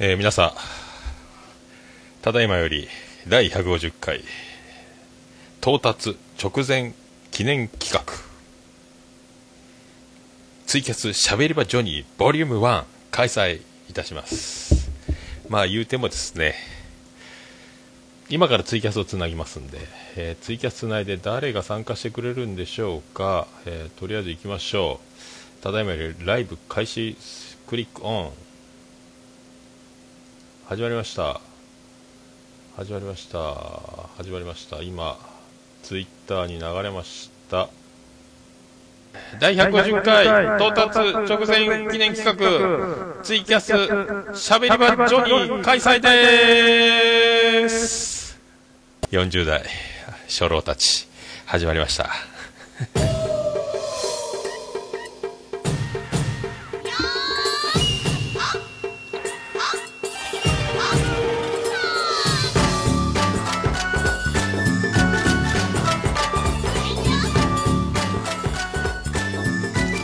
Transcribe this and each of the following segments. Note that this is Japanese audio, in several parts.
えー皆さん、ただいまより第150回到達直前記念企画ツイキャスしゃべり場ジョニーボリューム1開催いたします。まあ言うてもですね、今からツイキャスをつなぎますんで、えーツイキャスつないで誰が参加してくれるんでしょうか、えーとりあえず行きましょう。ただいまよりライブ開始クリックオン始まりました。始まりました。始まりました。今ツイッターに流れました。第150回到達直前記念企画ツイキャスしゃべり場ジョニー開催です。40代初老たち始まりました。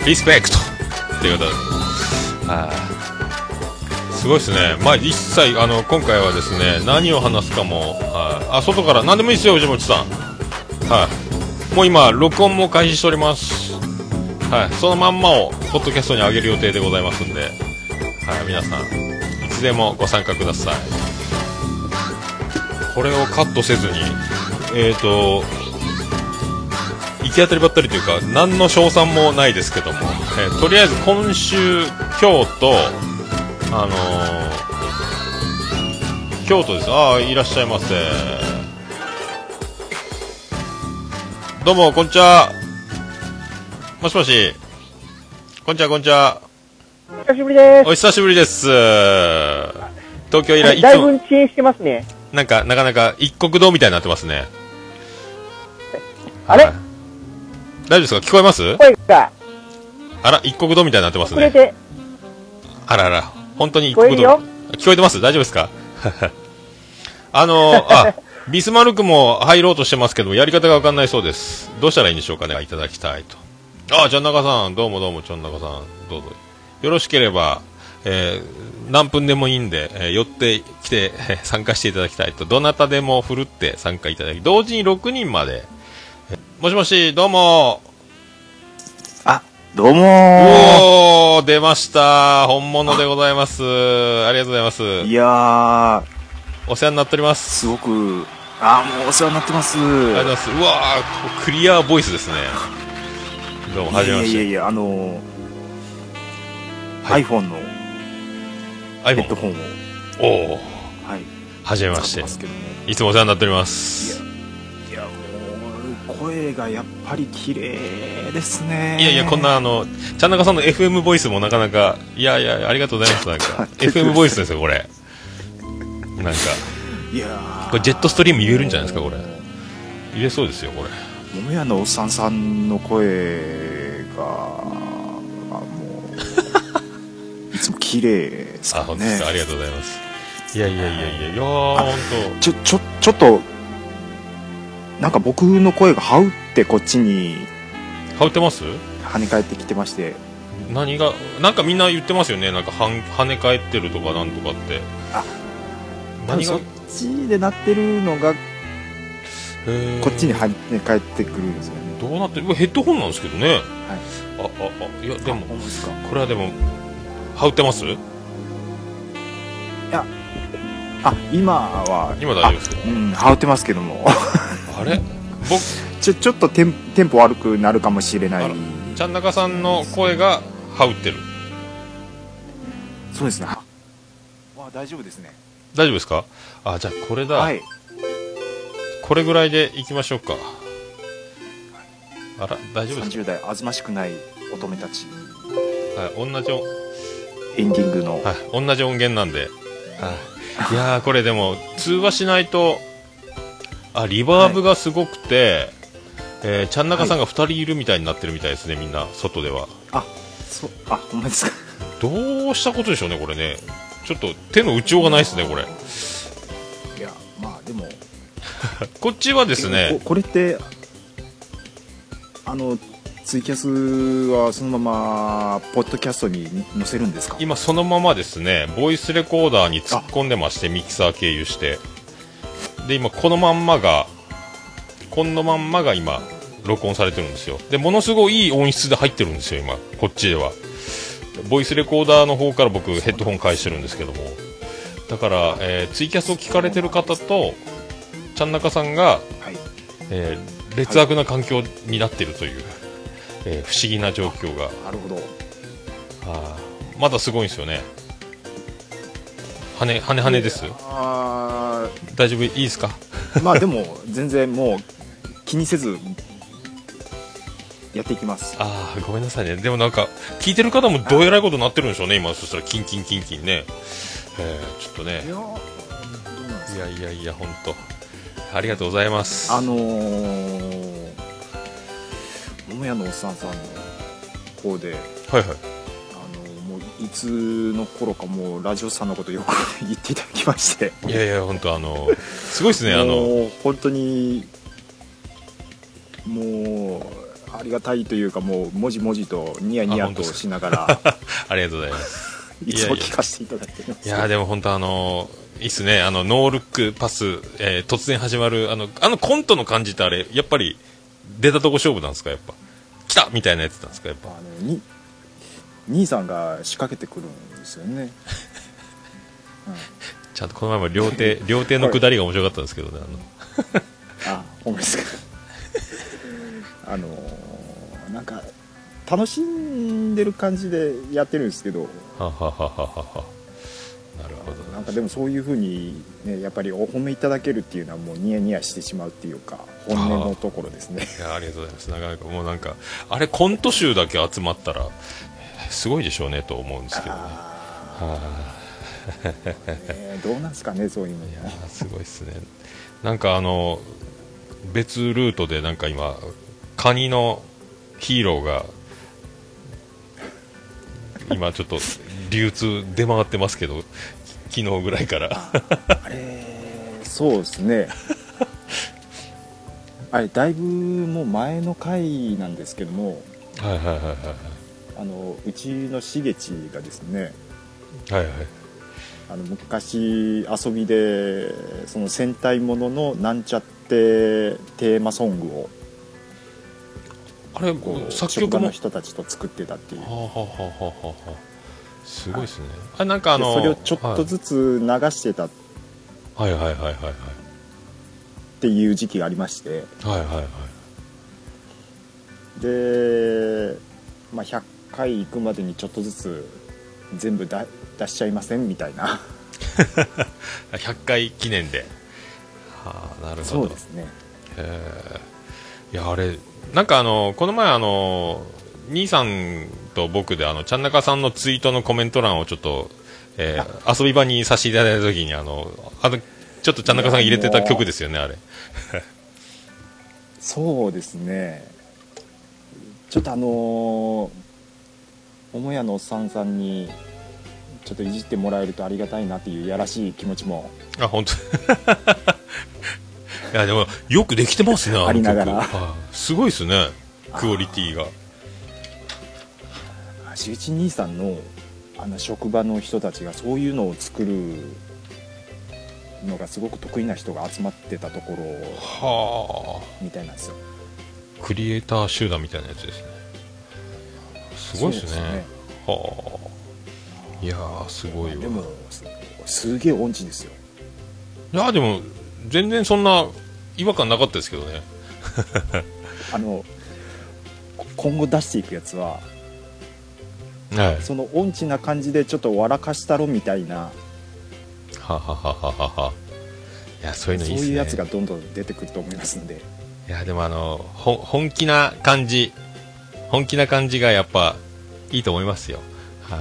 リスペクト。ということ。で、はいすごいですね、まあ、一切あの今回はですね何を話すかも、はい、あ外から何でもいいですよ、藤本さん、はい、もう今、録音も開始しております、はい、そのまんまをポッドキャストに上げる予定でございますんで、はい、皆さん、いつでもご参加ください。これをカットせずに、えーと、き当たりばったりというか何の賞賛もないですけども、えーとりあえず今週京都あのー京都です。ああいらっしゃいませ。どうもこんにちは。もしもし。こんにちはこんにちは。久しぶりです。お久しぶりです。東京以来いだいぶ遅延してますね。なんかなかなか一国道みたいになってますね。あれ？はい大丈夫ですか？聞こえます？声があら、一国道みたいになってますね。あらあら、本当に一国道。聞こえてます？大丈夫ですか？あの、あ、ビスマルクも入ろうとしてますけども、やり方がわかんないそうです。どうしたらいいんでしょうかね？いただきたいと。あ、ちゃんなかさん、どうもどうも、ちゃんなかさん、どうぞ。よろしければ、えー何分でもいいんで、えー寄ってきて、えー参加していただきたいと。どなたでもふるって参加いただき、同時に6人まで。えもしもし、どうも。あ、どうもー。おー、出ました。本物でございます。ありがとうございます。いやー、お世話になっております。すごく、あーもうお世話になってます。ありがとうございます。うわー、クリアボイスですね。どうも、はじめまして。いやいやいや、あのーはい iPhone のヘッド iPhone。ホンを、おー、はい、はじめまして。いつもお世話になっております。声がやっぱり綺麗ですね。いやいや、こんなあの、ちゃんなかさんの FM ボイスもなかなか、いやいや、ありがとうございます。なんか、FM ボイスですよ、これ。なんか、いやーこれジェットストリーム言えるんじゃないですかこれ言えそうですよ、これ。桃屋のおっさんさんの声が、あもう、いつも綺麗ですあ、からね 本当ですか。ありがとうございます。いやいやいやいや、いやー、本ちょ、ちょ、ちょっと、なんか僕の声がはうってこっちに当。羽織ってます？跳ね返ってきてまして、何が、なんかみんな言ってますよね？なんかはん跳ね返ってるとかなんとかって。あ何が？そっちで鳴ってるのがへーこっちに跳ね返ってくるんですよね。どうなってる？うわヘッドホンなんですけどね。はい。あ、あ、あ、いや、でもあ、ほんまですか？これはでも、羽織ってます？あ、今は、今大丈夫ですか？あうん、羽織ってますけども。あれ？僕、ちょ、ちょっとテンテンポ悪くなるかもしれない。ちゃんなかさんの声が羽織ってる。そうですね。あ、わ大丈夫ですね。大丈夫ですか？あ、じゃあこれだ。はい。これぐらいでいきましょうか。あら、大丈夫です30代、あずましくない乙女たち、かはい、同じ音、エンディングの、はい、同じ音源なんで。はい。いやー、これでも、通話しないと、あ、リバーブがすごくて、えー、ちゃんなかさんが2人いるみたいになってるみたいですね、みんな、外では。そ、あ、ほんまですか？どうしたことでしょうね、これね。ちょっと手の打ちようがないですね、これ。いや、まあでも、こっちはですこね、これって、あの、ツイキャスはそのままポッドキャストに載せるんですか？今そのままですねボイスレコーダーに突っ込んでましてミキサー経由してで今このまんまがこのまんまが今録音されてるんですよ。でものすごいいい音質で入ってるんですよ今こっちでは。ボイスレコーダーの方から僕ヘッドホン返してるんですけども。だから、えーツイキャスを聞かれてる方とちゃんなかさんが、はい。えー劣悪な環境になってるという、えー不思議な状況が。なるほど。あーまだすごいんですよね。羽羽羽です。あ大丈夫？いいですか？ー まあでも全然もう気にせずやっていきます。ああごめんなさいね。でもなんか聞いてる方もどうえらいことになってるんでしょうね今。そしたらキンキンキンキンね。えー、ちょっとね。いやいやいや本当ありがとうございます。あのー、桃屋のおっさんさんの方ではいはいもういつの頃かもうラジオさんのことよく言っていただきまして。いやいや本当あのすごいですねあの。本当にもうありがたいというかもうもじもじとニヤニヤとしながら ありがとうございます。いつも聞かせていただいてます。いやーでも本当あのいいっすね。あのノールックパス、えー突然始まるあのあのコントの感じってあれやっぱり出たとこ勝負なんですかやっぱ。来たみたいなやつなんですかやっぱ。あのに兄さんが仕掛けてくるんですよね、ちゃんとこの前も両手両手の下りが面白かったんですけどねあの。あほんまですか。あのーなんか楽しんでる感じでやってるんですけど。ははははは。はなるほど。なんかでもそういうふうに、ね、やっぱりお褒めいただけるっていうのはもうニヤニヤしてしまうっていうか本音のところですね。いやありがとうございます。なかなかもうなんかあれコント集だけ集まったらすごいでしょうねと思うんですけどね。は えーどうなんですかねそういうのいいやーすごいっすね。なんかあの別ルートでなんか今カニのヒーローが今ちょっと流通出回ってますけど昨日ぐらいから。あれそうですね。あれだいぶもう前の回なんですけども。はいはいはいはいあのうちのしげちがですねはいはい。あの昔遊びでその戦隊もののなんちゃってテーマソングをあれこう作曲も？人たちと作ってたっていう。はあはあはあはあはあすごいですね。あれなんかあのでそれをちょっとずつ流してたっはい。はいはいはいはい。ていう時期がありまして。はいはいはい。で、まあ、100回行くまでにちょっとずつ全部だ出しちゃいません？みたいな。100回記念で。はあなるほど。そうですね。へえ。いやあれなんかあのこの前あの兄さんと僕であのちゃんなかさんのツイートのコメント欄をちょっと、えー遊び場にさせていただいた時にあのあのちょっとちゃんなかさんが入れてた曲ですよねあれ。そうですね。ちょっとあのー母屋のおっさんさんにちょっといじってもらえるとありがたいなっていうやらしい気持ちも。あ本当。いやでもよくできてますねありながら。はい。すごいですね。クオリティが。しうち兄さんのあの職場の人たちがそういうのを作るのがすごく得意な人が集まってたところはみたいなんですよ。あクリエイター集団みたいなやつですねすごいですね。はあ。いやーすごいわ。でもすすげえ音痴ですよ。いやでも全然そんな違和感なかったですけどね。あのこ今後出していくやつははい。その音痴な感じでちょっと笑かしたろみたいな。はははははは。いやそういうのいいっすね。そういうやつがどんどん出てくると思いますんで。いやでもあのほ本気な感じ本気な感じがやっぱいいと思いますよ。はい。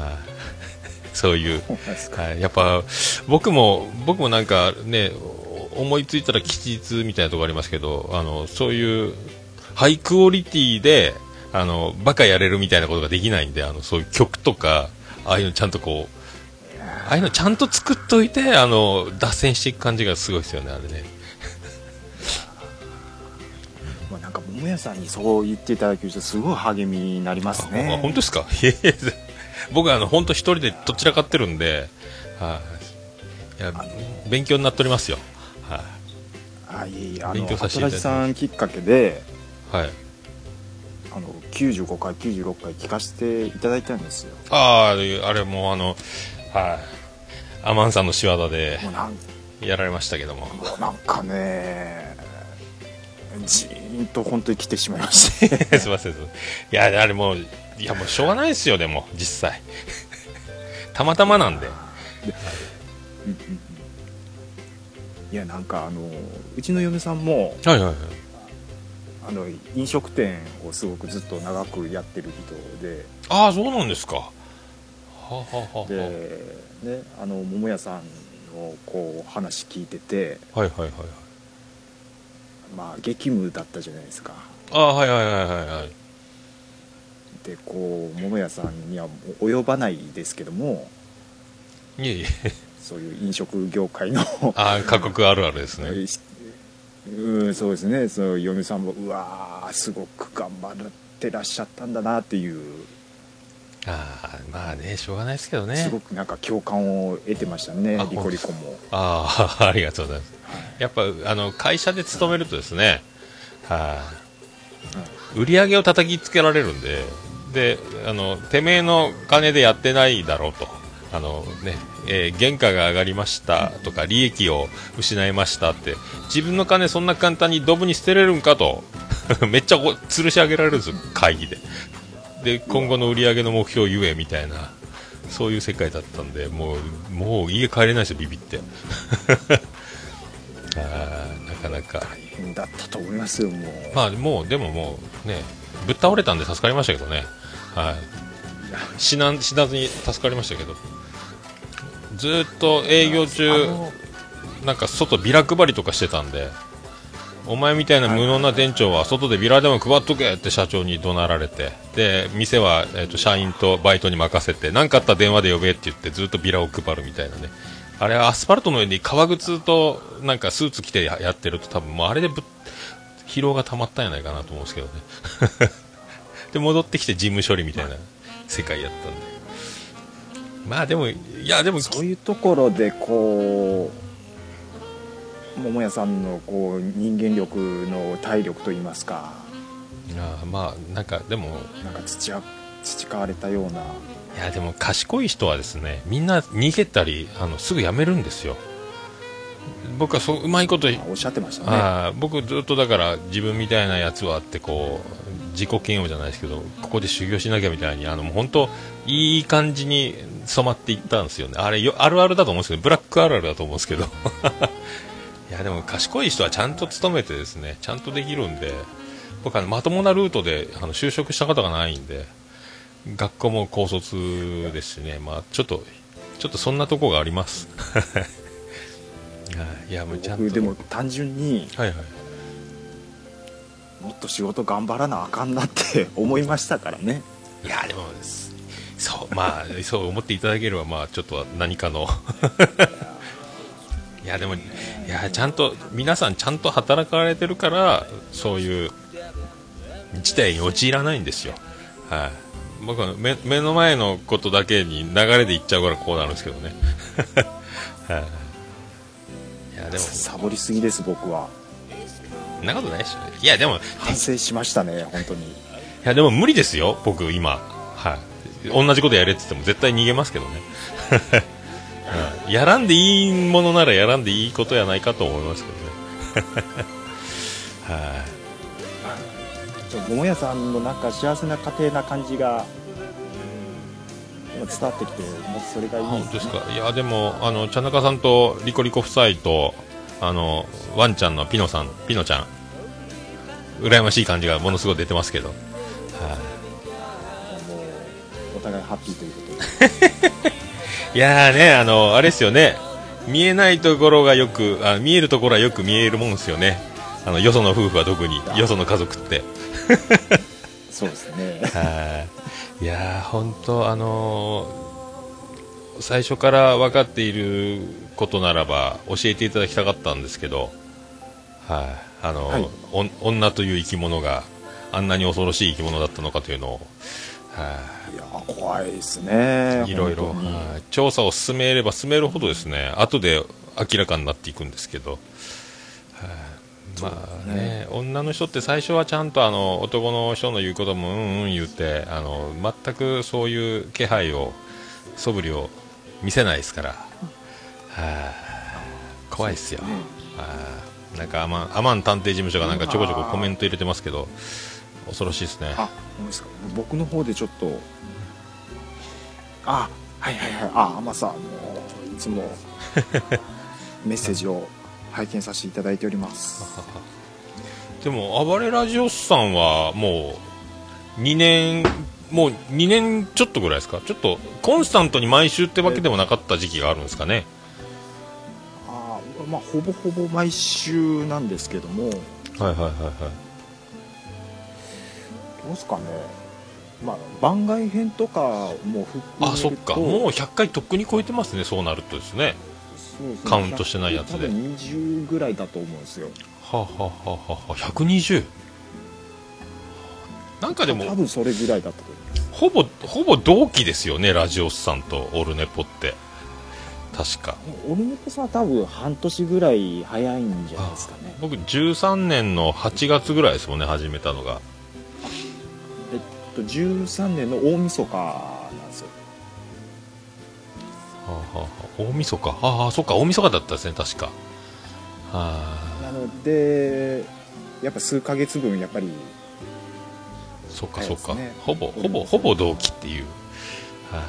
そういう。はい、やっぱ僕も僕もなんかねお思いついたら吉日みたいなとこありますけどあのそういうハイクオリティであのバカやれるみたいなことができないんであのそういう曲とかああいうのちゃんとこうああいうのちゃんと作っといてあの脱線していく感じがすごいですよねあれねも桃屋さんにそう言っていただけるとすごい励みになりますあね本当ですか？僕はあの本当一人でどちらかってるんで、はい、いや勉強になっておりますよ。はいあいえいえあの勉強させていただいて鳩ラジさんきっかけではい。あの95回96回聞かせていただいたんですよああ、あれもあの、はい。アマンさんの仕業でやられましたけども。なんかねじーんと本当に来てしまいまして すいません。すいや、あれもう、いやもうしょうがないですよ、でも、実際。たまたまなんで。いやなんかあのうちの嫁さんもはいはいはい。あの飲食店をすごくずっと長くやってる人でああ、そうなんですか。はあ、はあはあではねあの桃屋さんのこう話聞いててあ、はいはいはいはい。まあ激務だったじゃないですかああ、はいはいはいはいはい。でこう桃屋さんには及ばないですけどもいえいえ。そういう飲食業界のああ、過酷あるあるですね。うんそうですねその嫁さんもうわーすごく頑張ってらっしゃったんだなっていうああ、まあね、しょうがないですけどね。すごくなんか共感を得てましたねあリコリコもああ、ありがとうございます。やっぱ、あの、会社で勤めるとですね、はい、売り上げを叩きつけられるんで、で、あの、てめえの金でやってないだろうと。あのね、えー原価が上がりましたとか、利益を失いましたって、自分の金そんな簡単にドブに捨てれるんかと、めっちゃこう吊るし上げられるんですよ、会議で。で、今後の売り上げの目標を言えみたいな、そういう世界だったんで、もう、もう家帰れないですよ、ビビって。あーなかなか。大変だったと思いますよもう、まあ、もう、でももう、ね、ぶっ倒れたんで助かりましたけどね。はい。死な死なずに助かりましたけど。ずーっと営業中、なんか外ビラ配りとかしてたんで、お前みたいな無能な店長は外でビラでも配っとけって社長に怒鳴られて、で、店は、えっと社員とバイトに任せて、何かあったら電話で呼べって言ってずっとビラを配るみたいなね。あれはアスファルトの上に革靴となんかスーツ着てややってると多分もうあれでぶ疲労が溜まったんじゃないかなと思うんですけどね。で、戻ってきて事務処理みたいな世界やったんで。まあでも、いやでも、そういうところでこう桃屋さんのこう人間力の体力といいますかあーまあなんかでも。なんか培培われたような。いやでも賢い人はですねみんな逃げたりあのすぐ辞めるんですよ。僕はそううまいこと、あおっしゃってましたね。あー僕ずっとだから自分みたいなやつはってこう自己嫌悪じゃないですけどここで修行しなきゃみたいにあのもう本当いい感じに染まっていったんですよね。あれよあるあるだと思うんですけどブラックあるあるだと思うんですけど。いやでも賢い人はちゃんと勤めてですねちゃんとできるんで僕はまともなルートであの就職したことがないんで学校も高卒ですしね、まあ、ちょっとちょっとそんなとこがあります。いやもうちゃんと。僕でも単純にはいはい。もっと仕事頑張らなあかんなって 思いましたからね。いやでもそうまあそう思っていただければまあちょっとは何かの。いやでもいやちゃんと皆さんちゃんと働かれてるからそういう事態に陥らないんですよ。はい。僕は目目の前のことだけに流れでいっちゃうからこうなるんですけどね。はい。いやでも。サボりすぎです僕は。そんなことないでしょいやでも反省しましたね本当に。いやでも無理ですよ僕今。はい。同じことやれって言っても絶対逃げますけどね、う んやらんでいいものならやらんでいいことやないかと思いますけどね。はい桃屋さんのなんか幸せな家庭な感じが伝わってきてもうそれがいい。ですか。いやでもあの茶中さんとリコリコ夫妻とあのワンちゃんのピノさんピノちゃん。羨ましい感じがものすごい出てますけど、はい。もうお互いハッピーということで。いやーね、あの、あれですよね。見えないところがよく、あ見えるところはよく見えるもんですよね。あの、よその夫婦は特に、よその家族って。そうですね。はい。いやー、本当あのー最初から分かっていることならば、教えていただきたかったんですけど、はい。あの、はい。女という生き物があんなに恐ろしい生き物だったのかというのを、はい。や怖いですね。いろいろ、調査を進めれば進めるほどですね後で明らかになっていくんですけど、はいまあね。ね女の人って最初はちゃんとあの男の人の言うこともうんうん言ってあの全くそういう気配を素振りを見せないですから、はあ怖いっすよ、はあなんかアマンアマン探偵事務所がなんかちょこちょこコメント入れてますけど恐ろしいですね。あ僕の方でちょっと。あはいはいはい。あ天さんもういつもメッセージを拝見させていただいております。でも暴れラジオスさんはもう2年もう2年ちょっとぐらいですか？ちょっとコンスタントに毎週ってわけでもなかった時期があるんですかね？あまあほぼほぼ毎週なんですけども。どはいはいはい。はうですかね。まあ番外編とかも含めるとあそっか。もう100回とっくに超えてますねそうなるとですねカウントしてないやつで。多分20ぐらいだと思うんですよ。はあ、はあは。あはあ、120なんかでも多分それぐらいだったと思います。ほぼほぼ同期ですよねラジオスさんとオルネポって。確か。オルネポさんは多分半年ぐらい早いんじゃないですかね。僕13年の8月ぐらいですもんね始めたのが。えっと13年の大晦日なんですよはあはあはあ。大晦日。ああそっか。大晦日だったですね確か。はあ。なのでやっぱ数ヶ月分やっぱりそっかそっか、ほぼほぼほぼ同期っていう。は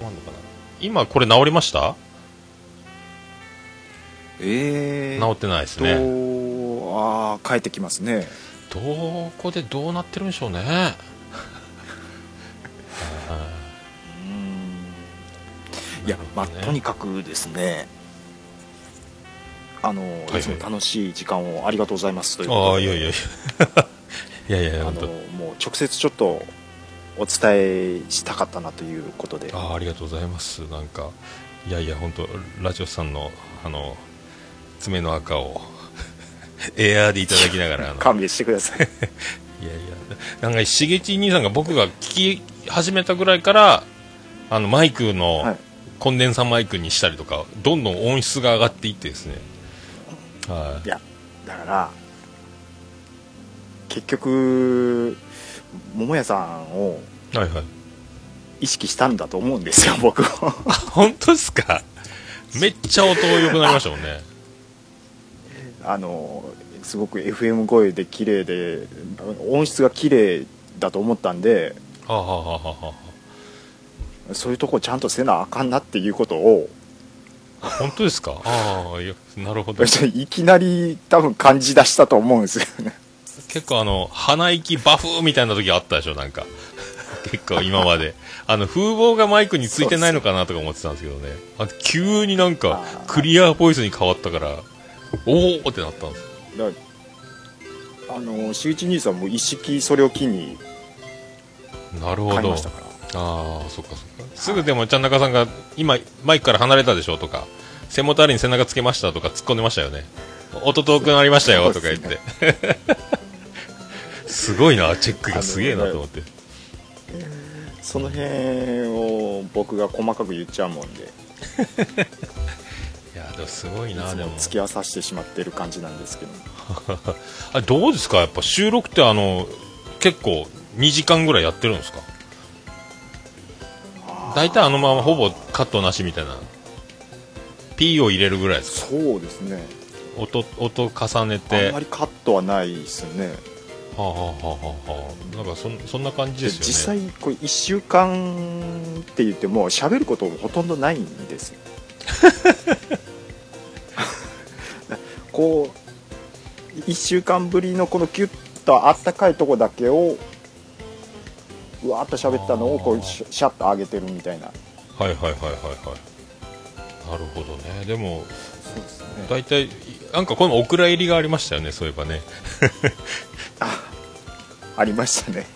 い、なんのかな。今これ治りました？え治ってないですとねああ帰ってきますね。どこでどうなってるんでしょうねいや、まあねとにかくですねあの、いい、つも楽しい時間をありがとうございますというあことで。あいやいやいや。いやいやあのもう直接ちょっとお伝えしたかったなということで。ああありがとうございます。なんかいやいや本当ラジオさんのあの爪の赤を エアーでいただきながら勘弁してください。いやいや。なんかしげち兄さんが僕が聞き始めたぐらいからあのマイクはのいコンデンサーマイクにしたりとかどんどん音質が上がっていってですね。はい。いやだから結局桃屋さんをいはいはい。意識したんだと思うんですよ僕は本当ですか？めっちゃ音良くなりましたもんね。あのすごく FM 声で綺麗で音質が綺麗だと思ったんではあ、はあはあはあはそういうとこちゃんとせなあかんなっていうことを。あ、本当ですか？ああなるほど。いきなり多分感じ出したと思うんですよね。結構あの鼻息バフみたいな時あったでしょなんか。結構今まで。あの風貌がマイクについてないのかなとか思ってたんですけどね。あ急になんかクリアボイスに変わったからおおってなったんです。あのしうち兄さんも一式それを機になるほど。買いましたからああそっかそっか。すぐでもちゃん中さんが今マイクから離れたでしょとか背もたれに背中つけましたとか突っ込んでましたよね。音遠くなりましたよとか言って。すごいなチェックがすげえなと思って。その辺を僕が細かく言っちゃうもんで。いやでもすごいいなでもつも。付き合わさせてしまってる感じなんですけど。あれどうですか？やっぱ収録ってあの結構2時間ぐらいやってるんですか？大体あのままほぼカットなしみたいな。P を入れるぐらいですか。そうですね。音音重ねあてんまりカットはないですね。はあ、はあはあはあはあ、なんかそんそんな感じでですよね。実際これ1週間って言っても喋ることほとんどないんですよ。こう1週間ぶりのこのキュッとあったかいとこだけをうわーっと喋ったのをこうシャッと上げてるみたいな。はいはいはいはいはい。なるほどね。でもそうですね。大体なんかこのお蔵入りがありましたよねそういえばね。ありましたね。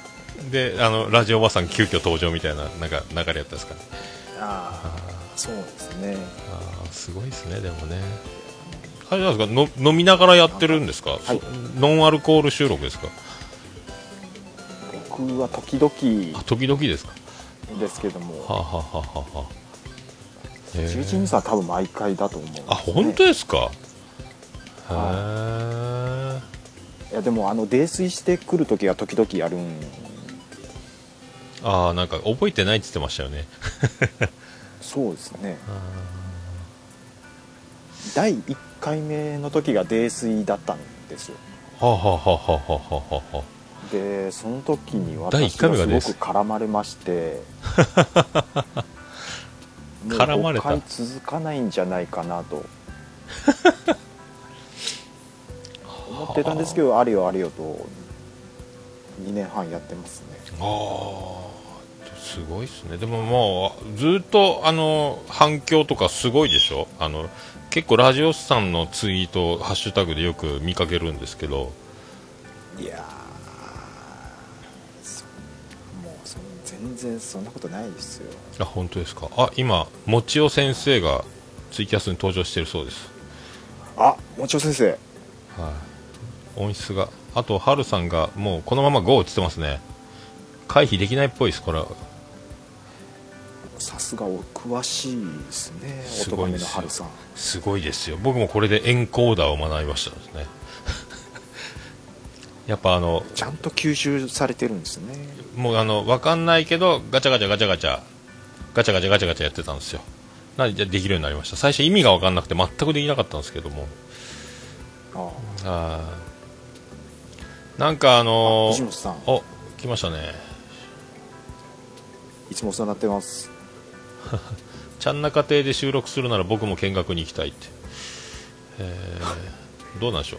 であのラジオおばさん急遽登場みたいななんか流れやったんですか？ねああそうですね。あーすごいですねでもね。あれなんですかの飲みながらやってるんですか、はい。そノンアルコール収録ですか？僕は時々あ時々ですか？ですけども。はあ、はあはあはあはあ。へ11ー日は多分毎回だと思うんですよね。あ本当ですか？へはえいやでもあの泥酔してくる時は時々やるん。ああなんか覚えてないって言ってましたよね。そうですね。第1回目の時が泥酔だったんですよ。はあはあはあはあはあはあはでその時に私が回目が泥酔すごく絡まれまして。絡まれた。5回続かないんじゃないかなと。思ってたんですけどあ。れよあれよと2年半やってますね。ああすごいですね。でももうずっとあの反響とかすごいでしょ？あの結構ラジオスさんのツイートハッシュタグでよく見かけるんですけど。いやー全然そんなことないですよ。あ本当ですか。あ今もちお先生がツイキャスに登場してるそうです。あもちろん先生。はい。音質が。あとハルさんがもうこのまま GO って言ってますね。回避できないっぽいですこれは。さすがお詳しいですね。すごいですよ。すごいですよ。僕もこれでエンコーダーを学びましたですねやっぱあのちゃんと吸収されてるんですね。もうあの分かんないけどガチャガチャガチャガチャガチャガチャガチャガチャやってたんですよ。なんでできるようになりました。最初意味が分かんなくて全くできなかったんですけども。ああ。ーなんかああのー藤本さん。お来ましたね。いつもお世話になってます。ちゃんな家庭で収録するなら僕も見学に行きたいって、えーどうなんでしょ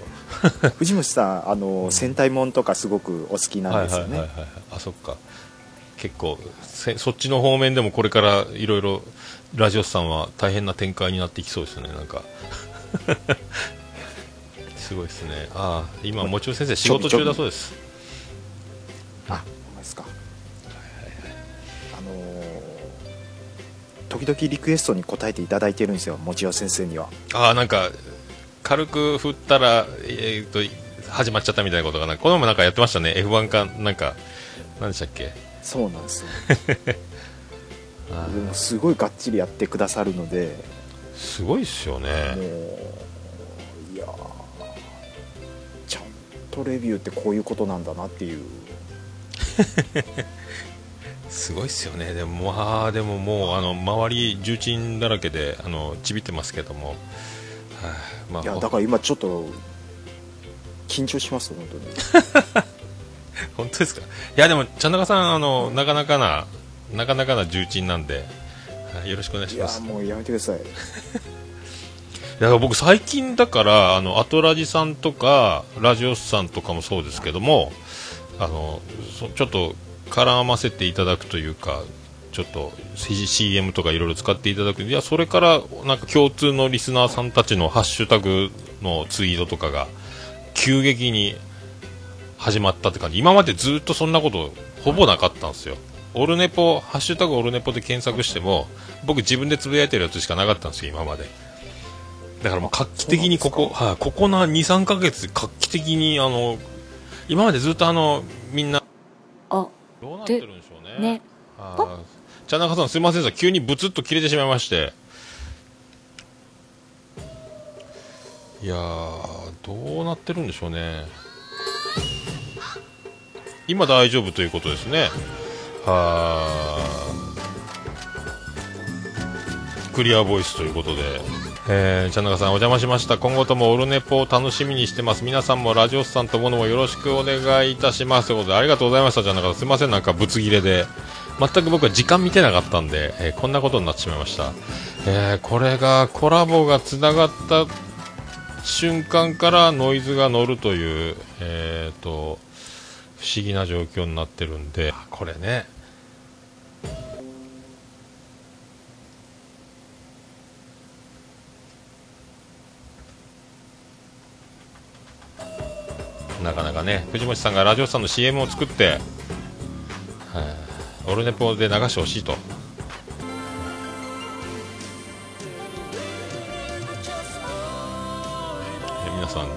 う？藤本さんあの戦隊もんとかすごくお好きなんですよね。はいはいはいはいあそっか。結構せそっちの方面でもこれからいろいろラジオスさんは大変な展開になっていきそうですねなんか。すごいですね。ああ今もちろん先生仕事中だそうです。あほんまですか。あのー時々リクエストに答えていただいてるんですよもちろん先生には。ああなんか軽く振ったらえー、と始まっちゃったみたいなことがな。この前もなんかやってましたね。F1 かなんか何でしたっけ？そうなんですよ。あでもすごいがっちりやってくださるので。ーすごいっすよもねういやーちゃんとレビューってこういうことなんだなっていう。すごいっすよね。でもまあでももうあの周り重鎮だらけであのちびってますけども、はいまあ。いやだから今ちょっと緊張します本当に。本当ですか？いやでもちゃんなかさんあのなかなかななかなかな重鎮なんで、はいよろしくお願いします。もうやめてください。いや僕最近だからあのアトラジさんとかラジオスさんとかもそうですけどもあのそちょっと絡ませていただくというかちょっと C- CM とかいろいろ使っていただく。いやそれからなんか共通のリスナーさんたちのハッシュタグのツイートとかが急激に始まったって感じ。今までずっとそんなことほぼなかったんですよ。オルネポハッシュタグオルネポで検索しても僕自分でつぶやいてるやつしかなかったんですよ今まで。だからもう画期的にここ、はい、ここな2、3ヶ月、画期的に、あの、今までずっとあの、みんな、あ、どうなってるんでしょうね。ね。あー茶中さんすいませんさ、急にブツッと切れてしまいまして。いやー、どうなってるんでしょうね。今大丈夫ということですね。はクリアボイスということで。えー、茶中さんお邪魔しました今後ともオルネポを楽しみにしてます皆さんもラジオスさんとものもよろしくお願いいたしますということでありがとうございました茶中さんすいませんなんかぶつ切れで全く僕は時間見てなかったんで、えーこんなことになってしまいました、えーこれがコラボがつながった瞬間からノイズが乗るという、えー、と不思議な状況になってるんで。これね。なかなかね藤本さんがラジオさんの CM を作って、はいオルネポで流してほしいと皆さん。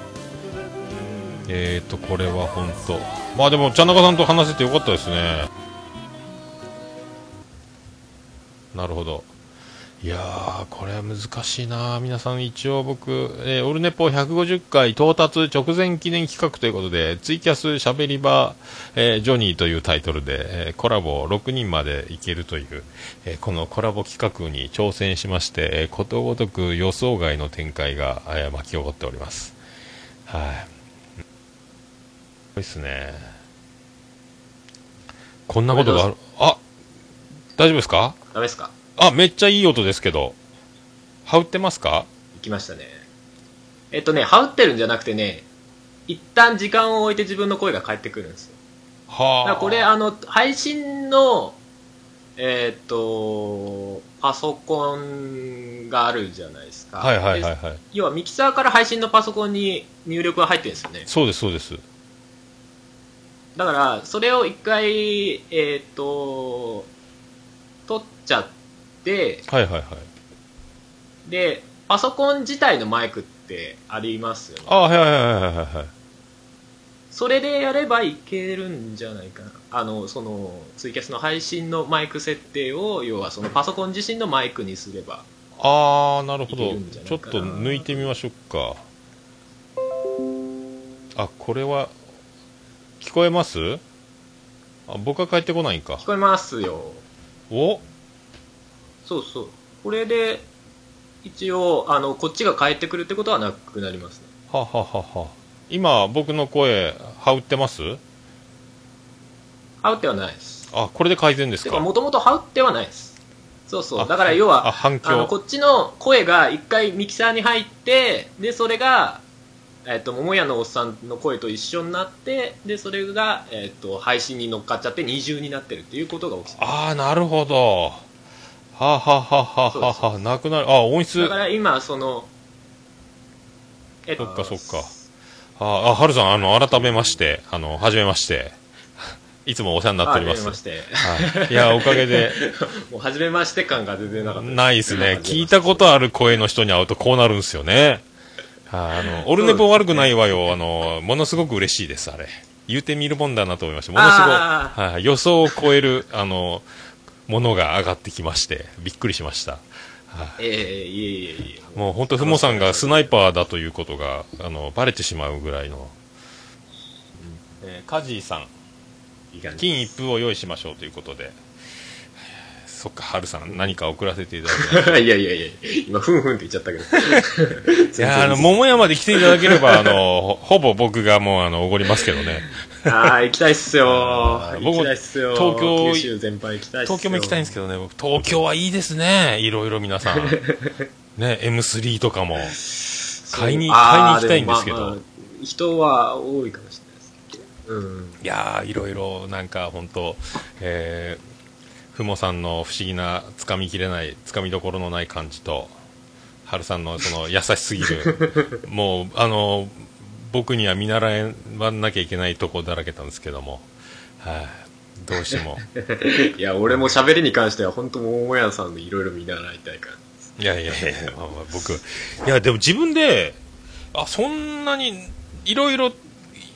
えーと、これは本当まあでも、ちゃんなかさんと話せてよかったですね。なるほど。いやー、これは難しいな皆さん一応僕、えーオルネポ150回到達直前記念企画ということで、ツイキャスしゃべり場、えージョニーというタイトルで、えーコラボ6人までいけるという、えーこのコラボ企画に挑戦しまして、えーことごとく予想外の展開が、えー巻き起こっております。はい。すごいっすね。こんなことがある。あ大丈夫ですか？ダメですか？あ、めっちゃいい音ですけど。羽打ってますか？行きましたね。えっとね、羽打ってるんじゃなくてね、一旦時間を置いて自分の声が返ってくるんですよ。だはあ。これ、あの、配信の、えっと、パソコンがあるじゃないですか。はいはいはいではい。要はミキサーから配信のパソコンに入力が入ってるんですよね。そうですそうです。だから、それを一回、えっと、取っちゃって、はいはいはい。で、パソコン自体のマイクってありますよね。あ、はいはいはいはいはいはい。それでやればいけるんじゃないかな。あの、その、ツイキャスの配信のマイク設定を、要はそのパソコン自身のマイクにすれば。あー、なるほどちょっと抜いてみましょうか。あ、これは、聞こえます？あ、僕は帰ってこないんか聞。こえますよ。おそうそう。これで、一応、あの、こっちが返ってくるってことはなくなりますね。はははは。今、僕の声、羽打ってます？羽打ってはないです。あ、これで改善ですてか、かもともと羽打ってはないです。そうそあう。だから要あ、は、反あの、響。こっちの声が一回ミキサーに入って、で、それが、えっと、桃屋のおっさんの声と一緒になって、で、それが、えっと、配信に乗っかっちゃって二重になってるっていうことが起きてるあー、なるほど。はあ、はあはあはあそうですはあ、なくなる。あ、音質。だから今、その、えそっかそっかあ、あ、はるさん、あの、改めまして、あの、はじめまして。いつもお世話になっております。はじめまして。はい。いや、おかげで、もう、はじめまして感が全然なかった。ないですね。聞いたことある声の人に会うとこうなるんですよね。はいあの、オルネポ悪くないわよ。あの、ものすごく嬉しいです、あれ。言うてみるもんだなと思いました。ものすごい、あはい、予想を超える、あの、ものが上がってきまして、びっくりしました。はいええいえいえいえ。もう本当、ふもさんがスナイパーだということが、あの、バレてしまうぐらいの。えーカジーさん、金一封を用意しましょうということで。そっか、はるさん、何か送らせていただきます。いやいやいや、今、ふんふんって言っちゃったけど。いや、あの、桃山で来ていただければ、あの、ほほぼ僕がもう、あの、おごりますけどね。ああ、行きたいっすよ。行きたいっすよ。東京九州全般行きたいっすよ。東京も行きたいんですけどね、僕東京はいいですね。いろいろ皆さん。ね、M3 とかも。買いに、買いに行きたいんですけど。まあ人は多いかもしれないですけど。うん。いやー、いろいろ、なんか、本当えー、ふもさんの不思議な、つかみきれない、つかみどころのない感じと、はるさんの、その、優しすぎる、もう、あの、僕には見習わなきゃいけないとこだらけたんですけども、はい、どうしても。いや、俺も喋りに関しては、本当桃屋さんのいろいろ見習いたいから。いやいやいや、まあまあ僕、いや、でも自分で、あ、そんなに、いろいろ、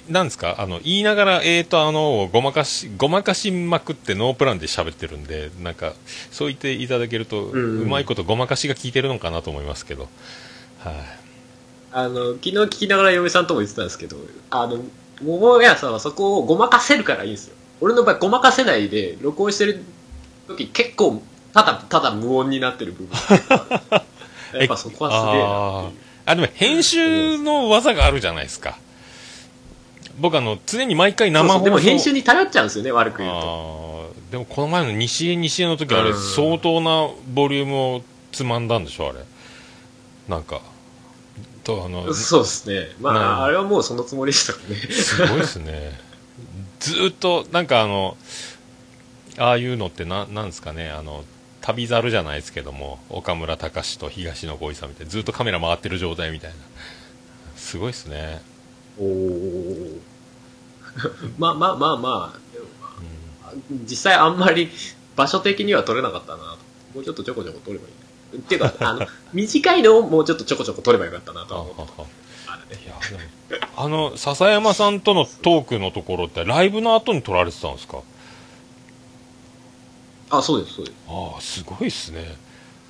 なんですか、あの、言いながら、えーと、あの、ごまかし、ごまかしまくってノープランで喋ってるんで、なんか、そう言っていただけると、うまいことごまかしが効いてるのかなと思いますけど、はい、あの、昨日聞きながら嫁さんとも言ってたんですけど、あの、桃屋さんはそこをごまかせるからいいんですよ。俺の場合、ごまかせないで、録音してる時結構、ただ、ただ無音になってる部分。やっぱそこはすげえなっていう。あ、でも編集の技があるじゃないですか。僕あの、常に毎回生放送そうそうでも編集に頼っちゃうんですよね、悪く言うと。でもこの前の西江西江の時あれうん相当なボリュームをつまんだんでしょあれなんかとあのすそうですね。まなあ、あれはもうそのつもりでしたね。ごいですねずーっとなんかあのああいうのってななんですかねあの旅猿じゃないですけども岡村隆史と東野幸治さんみたいなずっとカメラ回ってる状態みたいなすごいですね、おお。まあまあまあまあ、でもまあ実際あんまり場所的には取れなかったなと。もうちょっとちょこちょこ取ればいい。っていうか、あの、短いのをもうちょっとちょこちょこ取ればよかったなと思った。ああれねいやでもあの笹山さんとのトークのところってライブの後に撮られてたんですか？あ、そうです、そうです。ああすごいっすね。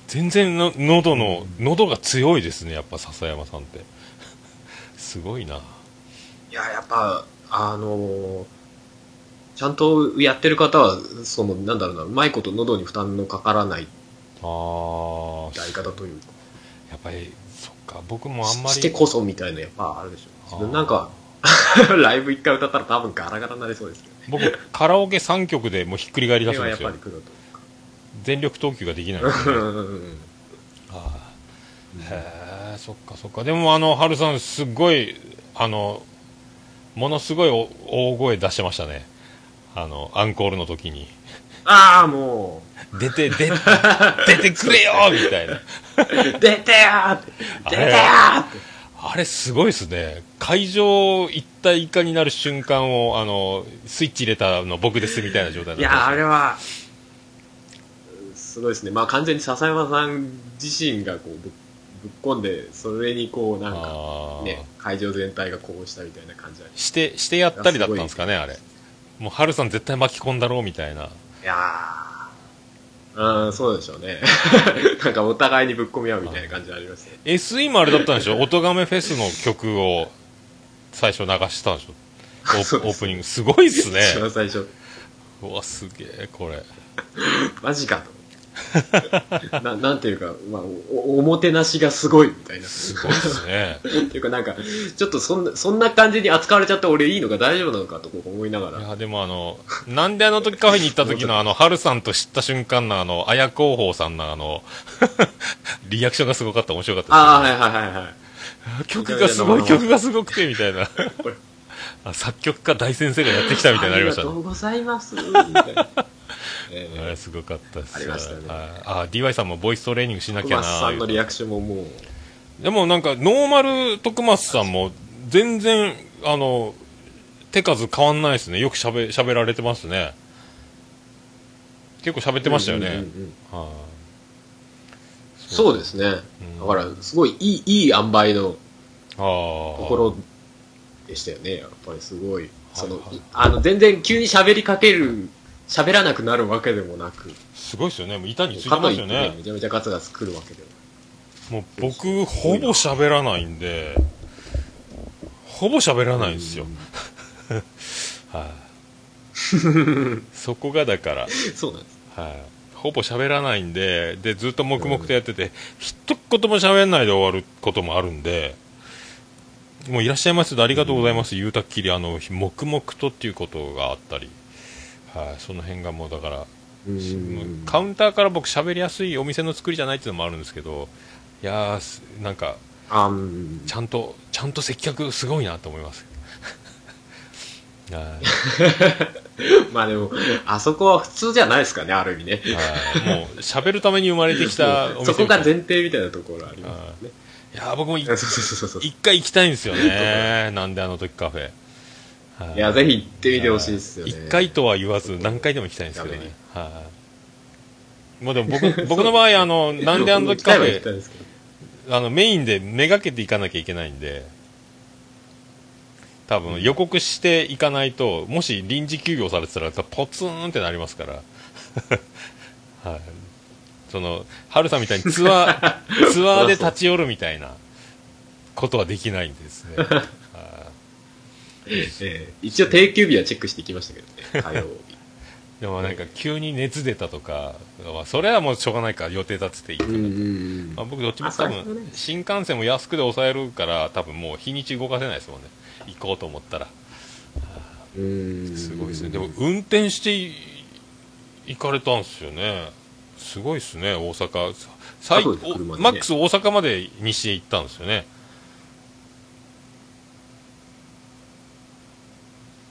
全然の喉の喉が強いですねやっぱ笹山さんって。すごいな。いや、やっぱ、あのーちゃんとやってる方は、その、なんだろうな、うまいこと喉に負担のかからないああやり方というか、やっぱりそっか。僕もあんまりしてこそみたいな、やっぱあるでしょ。自分なんか、ライブ一回歌ったら多分ガラガラになりそうですけどね。僕カラオケ3曲でもうひっくり返り出すんですよ。全力投球ができないんですねああへえそっかそっか。でもあの春さんすごいあのものすごいお大声出してましたね。あのアンコールの時にああ、も出て出出てくれよみたいな。う、出てやーって、出てやーって。あれすごいですね。会場一体以下になる瞬間をあのスイッチ入れたの僕ですみたいな状態いや、あれは、すごいですね。まあ完全に笹山さん自身がこうぶぶっ込んで、それにこうなんか、ね、会場全体がこうしたみたいな感じだしてしてやったりだったんですかねあれ。もう春さん絶対巻き込んだろうみたいないやー、うん、そうでしょうね。なんかお互いにぶっ込み合うみたいな感じありましたね。SE もあれだったんでしょ？音亀フェスの曲を最初流したんでしょ？オープニング。すごいっすね。一番最初、うわすげえこれ。マジかと。ななんていうか、まあお、おもてなしがすごいみたいな。すごいっすねっていうかなんか、ちょっとそんな、そんな感じに扱われちゃって俺いいのか大丈夫なのかと思いながら。いやでもあのなんであの時カフェに行った時の あの春さんと知った瞬間のあの綾広報さんのあの リアクションがすごかった面白かったですああ、はいはいはいはい。曲がすごい曲がすごくてみたいなあ作曲家大先生がやってきたみたいになりましたねありがとうございます。みたいな。えあれすごかったです。ありましたね。はい。あ DY さんもボイストレーニングしなきゃなさんのリアクションももう、でもなんかノーマル徳松さんも全然あの手数変わんないですね。よくしゃべしゃべられてますね。結構喋ってましたよね、うんうんうん。はい。そうですね。うん。だから、すごいいい、いい塩梅のあー。ところでしたよね。やっぱりすごい。その、はいはい。あの、全然急に喋りかける、喋らなくなるわけでもなく、すごいですよね。もう板についてますよね、ねめちゃめちゃガツガツ来るわけでも。もう僕ほぼ喋らないんでほぼ喋らないんですよ、はい、そこがだから。そうなんです。はい、ほぼ喋らないんででずっと黙々とやってて、一言も喋んないで終わることもあるんでもういらっしゃいますありがとうございます、言うたっきりあの黙々とっていうことがあったり、はい、その辺がもうだから、カウンターから僕喋りやすいお店の作りじゃないっていうのもあるんですけどいやーすなんか。ちゃんとちゃんと接客すごいなと思います。はい。まあでも、あそこは普通じゃないですかね、ある意味ね。はい。もう喋るために生まれてきた お店そこが前提みたいなところありますね。いやー僕も。一回行きたいんですよね。なんであの時カフェ。はい。や、ぜひ行ってみてほしいですよね。一回とは言わず何回でも行きたいんですけどね。はい。もうでも僕僕の場合 あのなんであの時カフェあのメインでめがけていかなきゃいけないんで多分予告していかないともし臨時休業されてたらポツンってなりますから。はい。その春さんみたいにツアーツアーで立ち寄るみたいなことはできないんですね、は いええ一応定休日はチェックしていきましたけどね、火曜日。でもなんか急に熱出たとか、まあそれはもうしょうがないから予定立てていいかな、んまあ、僕どっちもあ多分新幹線も安くで抑えるから多分もう日にち動かせないですもんね。行こうと思ったら。うん。すごいですね。でも運転してい行かれたんですよね。すごいですね大阪。最ねマックス大阪まで西へ行ったんですよね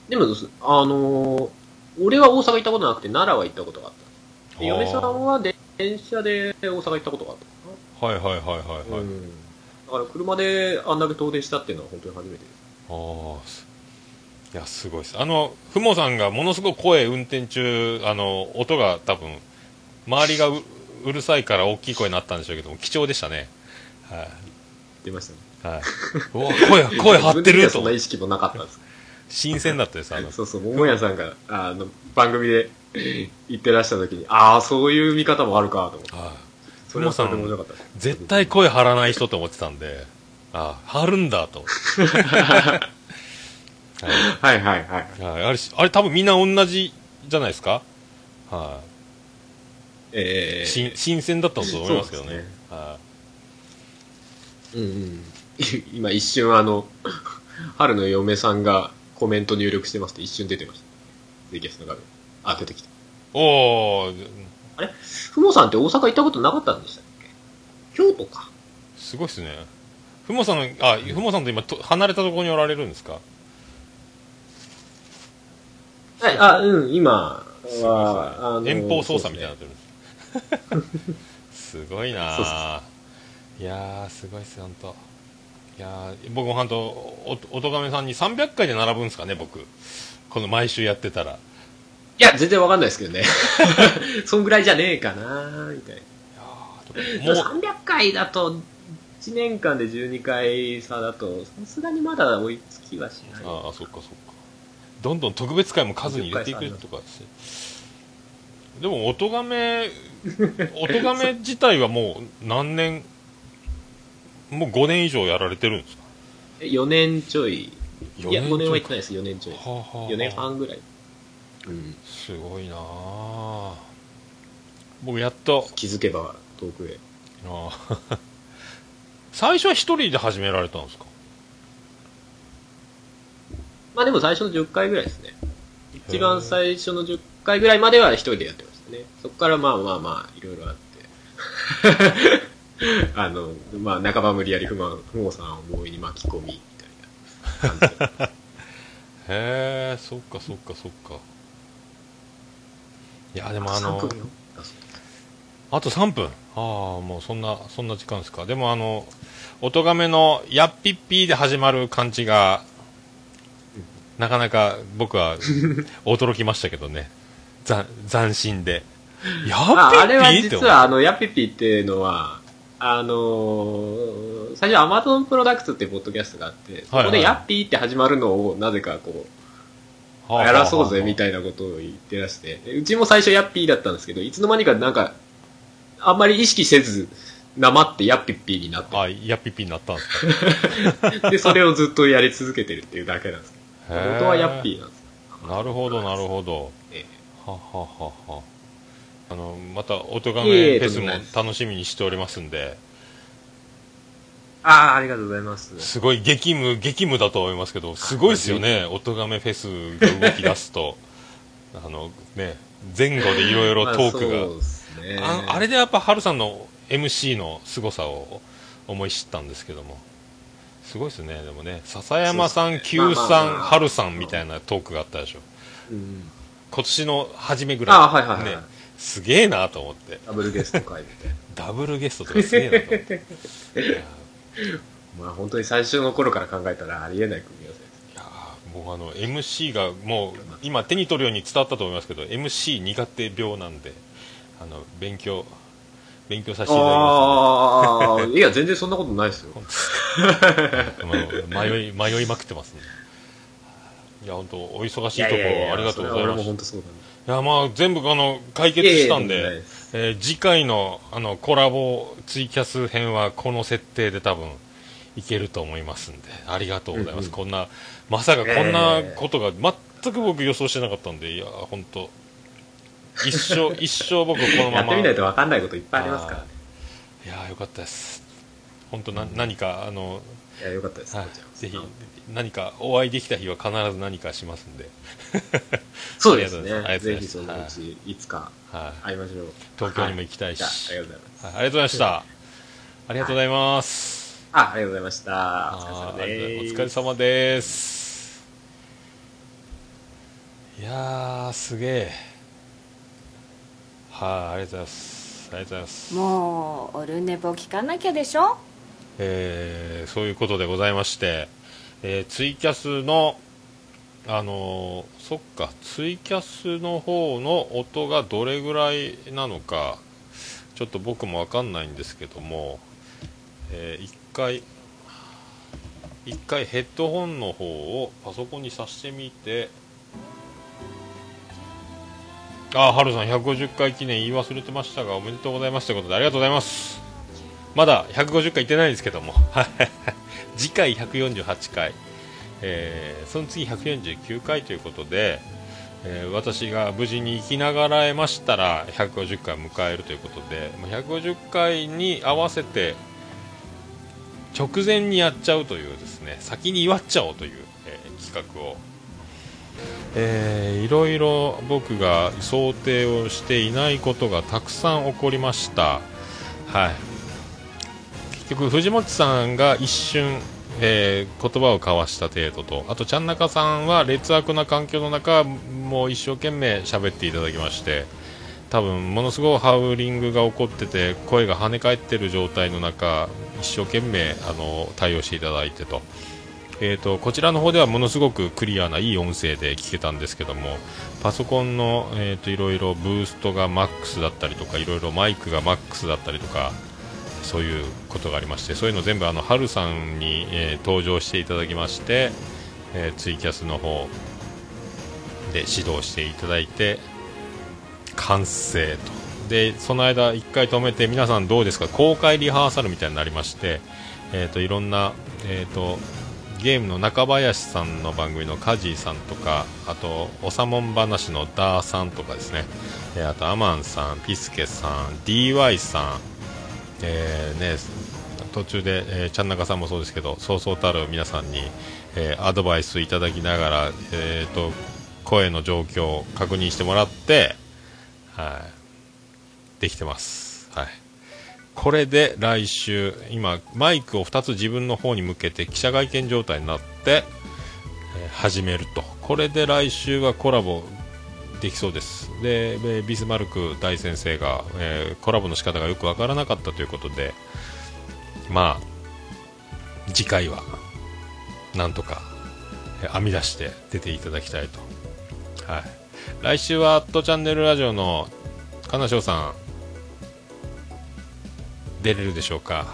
でも、あのー俺は大阪行ったことなくて、奈良は行ったことがあった。で嫁さんは電車で大阪行ったことがあったはいはいはいはいはい、かな。うんだから車であんだけ遠出したっていうのは本当に初めてです。ああすいやすごいですあのふもさんがものすごく声運転中あの音が多分周りがううるさいから大きい声になったんでしょうけども、貴重でしたね。はい。出ましたね。はい。うわ、声、声張って自分的にはそると思って。んな意識もなかったんです。新鮮だったです、あの。そうそう、桃屋さんが、あの、番組で言ってらした時に、ああ、そういう見方もあるかと思って。はいそれはそれで面白かったです。絶対声張らない人と思ってたんで、あ張るんだと。はいはいはいはい。はいあれ、あれ多分みんな同じじゃないですか？はえい、新新鮮だったと思いますけどねね。はうんうん。今一瞬あの、春の嫁さんがコメント入力してますって一瞬出てました。ツイキャスの画面。あ、出てきた。い、おー、あれ？ふもさんって大阪行ったことなかったんでしたっけ？京都か。すごいっすね。ふもさん、あ、ふもさんと今と離れたところにおられるんですか？はい、あ、うん、今すごいっすねは、あの遠方操作みたいになってるす。すごいなぁ。いやー、すごいっすよ、ほんと。いやー、僕もほんと、お、おとがめさんに300回で並ぶんですかね、僕。この毎週やってたら。いや、全然わかんないですけどね。そんぐらいじゃねえかなみたいな。もう、300回だと、1年間で12回差だと、さすがにまだ追いつきはしない。ああ、そっかそっか。どんどん特別会も数に入れていくとか。でも、おとがめ、おとがめ自体はもう何年、もう5年以上やられてるんですか？え4年ちょい。いや、5年は行ってないい。です、4年ちょい。はあはあはあ4年半ぐらい。うん。すごいなあ僕やっと、気づけば遠くへ。ああ 最初は一人で始められたんですか？まあでも最初の10回ぐらいですね。一番最初の10回ぐらいまでは一人でやってましたね。そこからまあまあまあ、いろいろあって。あの、まあ半ば無理やり不満、不毛さんを強引に巻き込み、みたいな感じで。へえそっかそっかそっか。いやでもあの3分よ。あと3分。ああもうそんなそんな時間ですか。でもあのおとがめの「やっぴっぴー」で始まる感じがなかなか僕は驚きましたけどね。ざ斬新で「やっぴっぴー」ああれはって実は、あの、ヤッピッピっていうのは、あのー最初アマゾンプロダクツってポッドキャストがあって、そこでヤッピーって始まるのをなぜかこう、やらそうぜみいたいなことを言ってらして、でうちも最初ヤッピーだったんですけど、いつの間にかなんか、あんまり意識せず、なまってヤッピッピーになってあやっぴっぴーになったんですか？で、それをずっとやり続けてるっていうだけなんです。へー。本当はヤッピーなんです。なるほどなるほど。えははははあのまたおとがめフェスも楽しみにしておりますんで。ああ、ありがとうございます。すごい激務激務だと思いますけどすごいですよねおとがめフェスが動き出すと。あのね前後でいろいろトークが、まあね。ああれでやっぱハルさんの MC の凄さを思い知ったんですけども。すごいですねでもね。笹山さん Q さんまあまあまあハルさんみたいなトークがあったでしょ。うん。今年の初めぐらい。ああ、はいはいはい。ねすげえなと思ってダブルゲスト会みたいな。ダブルゲストとかすげえなと思って いやまあ本当に最初の頃から考えたらありえない組み合わせです。いやーもうあの MC がもう今手に取るように伝わったと思いますけど MC 苦手病なんであの勉強勉強させていただきああ、いや、全然そんなことないですよ。迷い迷いまくってますねいや本当お忙しいところありがとうござい俺ますも本当そうだね。いやまあ全部あの解決したんいやいやとんでもないでです。えー次回のあのコラボツイキャス編はこの設定で多分いけると思いますんでありがとうございます、うんうん。こんなまさかこんなことが全く僕予想してなかったんでいや本当一生 一生僕このまま。やってみないと分かんないこといっぱいありますからね。いやよかったです。本当な、何かあの、いや、よかったです。はいぜひ何かお会いできた日は必ず何かしますんで、そうですありがとうございね。ぜますありがとうございます。ひそのうち、いつかはい、会いましょう。東京にも行きたいし。はじゃあありがとうございます。はいありがとうございました。ありがとうございます、あ、ありがとうございました。おあ疲れ様です。ーお疲れ様です。いやーすげえ。はい、ありがとうございます。ありがとうございます。もうオルネポ聞かなきゃでしょ？えーそういうことでございまして、えーツイキャスのあのーそっかツイキャスの方の音がどれぐらいなのかちょっと僕もわかんないんですけども、えー一回一回ヘッドホンの方をパソコンに挿してみてあ、ハルさん150回記念言い忘れてましたがおめでとうございますということでありがとうございます。まだ150回行ってないんですけども。次回148回、えーその次149回ということで、えー私が無事に生きながらえましたら150回迎えるということで150回に合わせて直前にやっちゃうというですね先に祝っちゃおうという、えー企画を、えーいろいろ僕が想定をしていないことがたくさん起こりました。はい。局藤本さんが一瞬、えー言葉を交わした程度とあとちゃんなかさんは劣悪な環境の中もう一生懸命喋っていただきまして多分ものすごいハウリングが起こってて声が跳ね返ってる状態の中一生懸命あの対応していただいてと,、えー、とこちらの方ではものすごくクリアないい音声で聞けたんですけどもパソコンの、えー、といろいろブーストがマックスだったりとかいろいろマイクがマックスだったりとかそういうことがありましてそういうの全部あのハルさんに、えー登場していただきまして、えーツイキャスの方で指導していただいて完成と。でその間1回止めて皆さんどうですか？公開リハーサルみたいになりまして、えー、といろんな、えー、とゲームの中林さんの番組のカジーさんとかあとおさもん話のダーさんとかですね、えーあとアマンさんピスケさん DY さんえーね、途中で、えー、ちゃんなかさんもそうですけどそうそうたる皆さんに、えーアドバイスいただきながら、えー、と声の状況を確認してもらって、はい、できてます、はい、これで来週今マイクを2つ自分の方に向けて記者会見状態になって、えー始めると。これで来週はコラボできそうです。でビスマルク大先生が、えーコラボの仕方がよくわからなかったということでまあ次回はなんとか編み出して出ていただきたいと、はい、来週は「アットチャンネルラジオ」の金賞さん出れるでしょうか？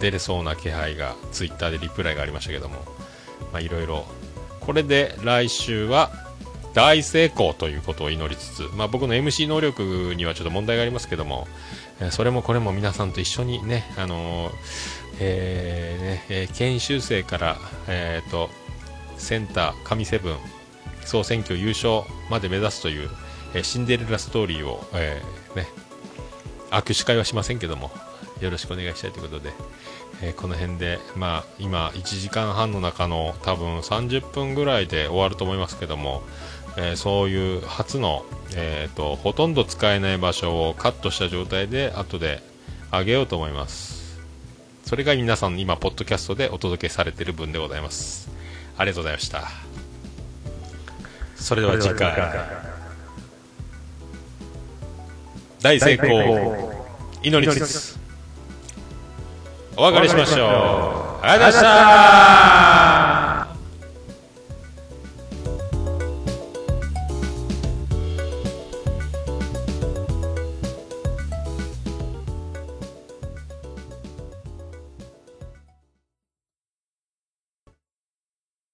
出れそうな気配がツイッターでリプライがありましたけどもまあいろいろ。これで来週は大成功ということを祈りつつ、まあ、僕の MC 能力にはちょっと問題がありますけども、それもこれも皆さんと一緒にね、あのーえーねえ研修生から、えーとセンター神セブン総選挙優勝まで目指すという、えシンデレラストーリーを、えーね、握手会はしませんけどもよろしくお願いしたいということで、えーこの辺で、まあ、今1時間半の中の多分30分ぐらいで終わると思いますけども、えーそういう初の、えー、とほとんど使えない場所をカットした状態で後で上げようと思います。それが皆さん今ポッドキャストでお届けされている分でございます。ありがとうございました。それでは次回。大成功。祈りつつ。お別れしましょう。ありがとうございました。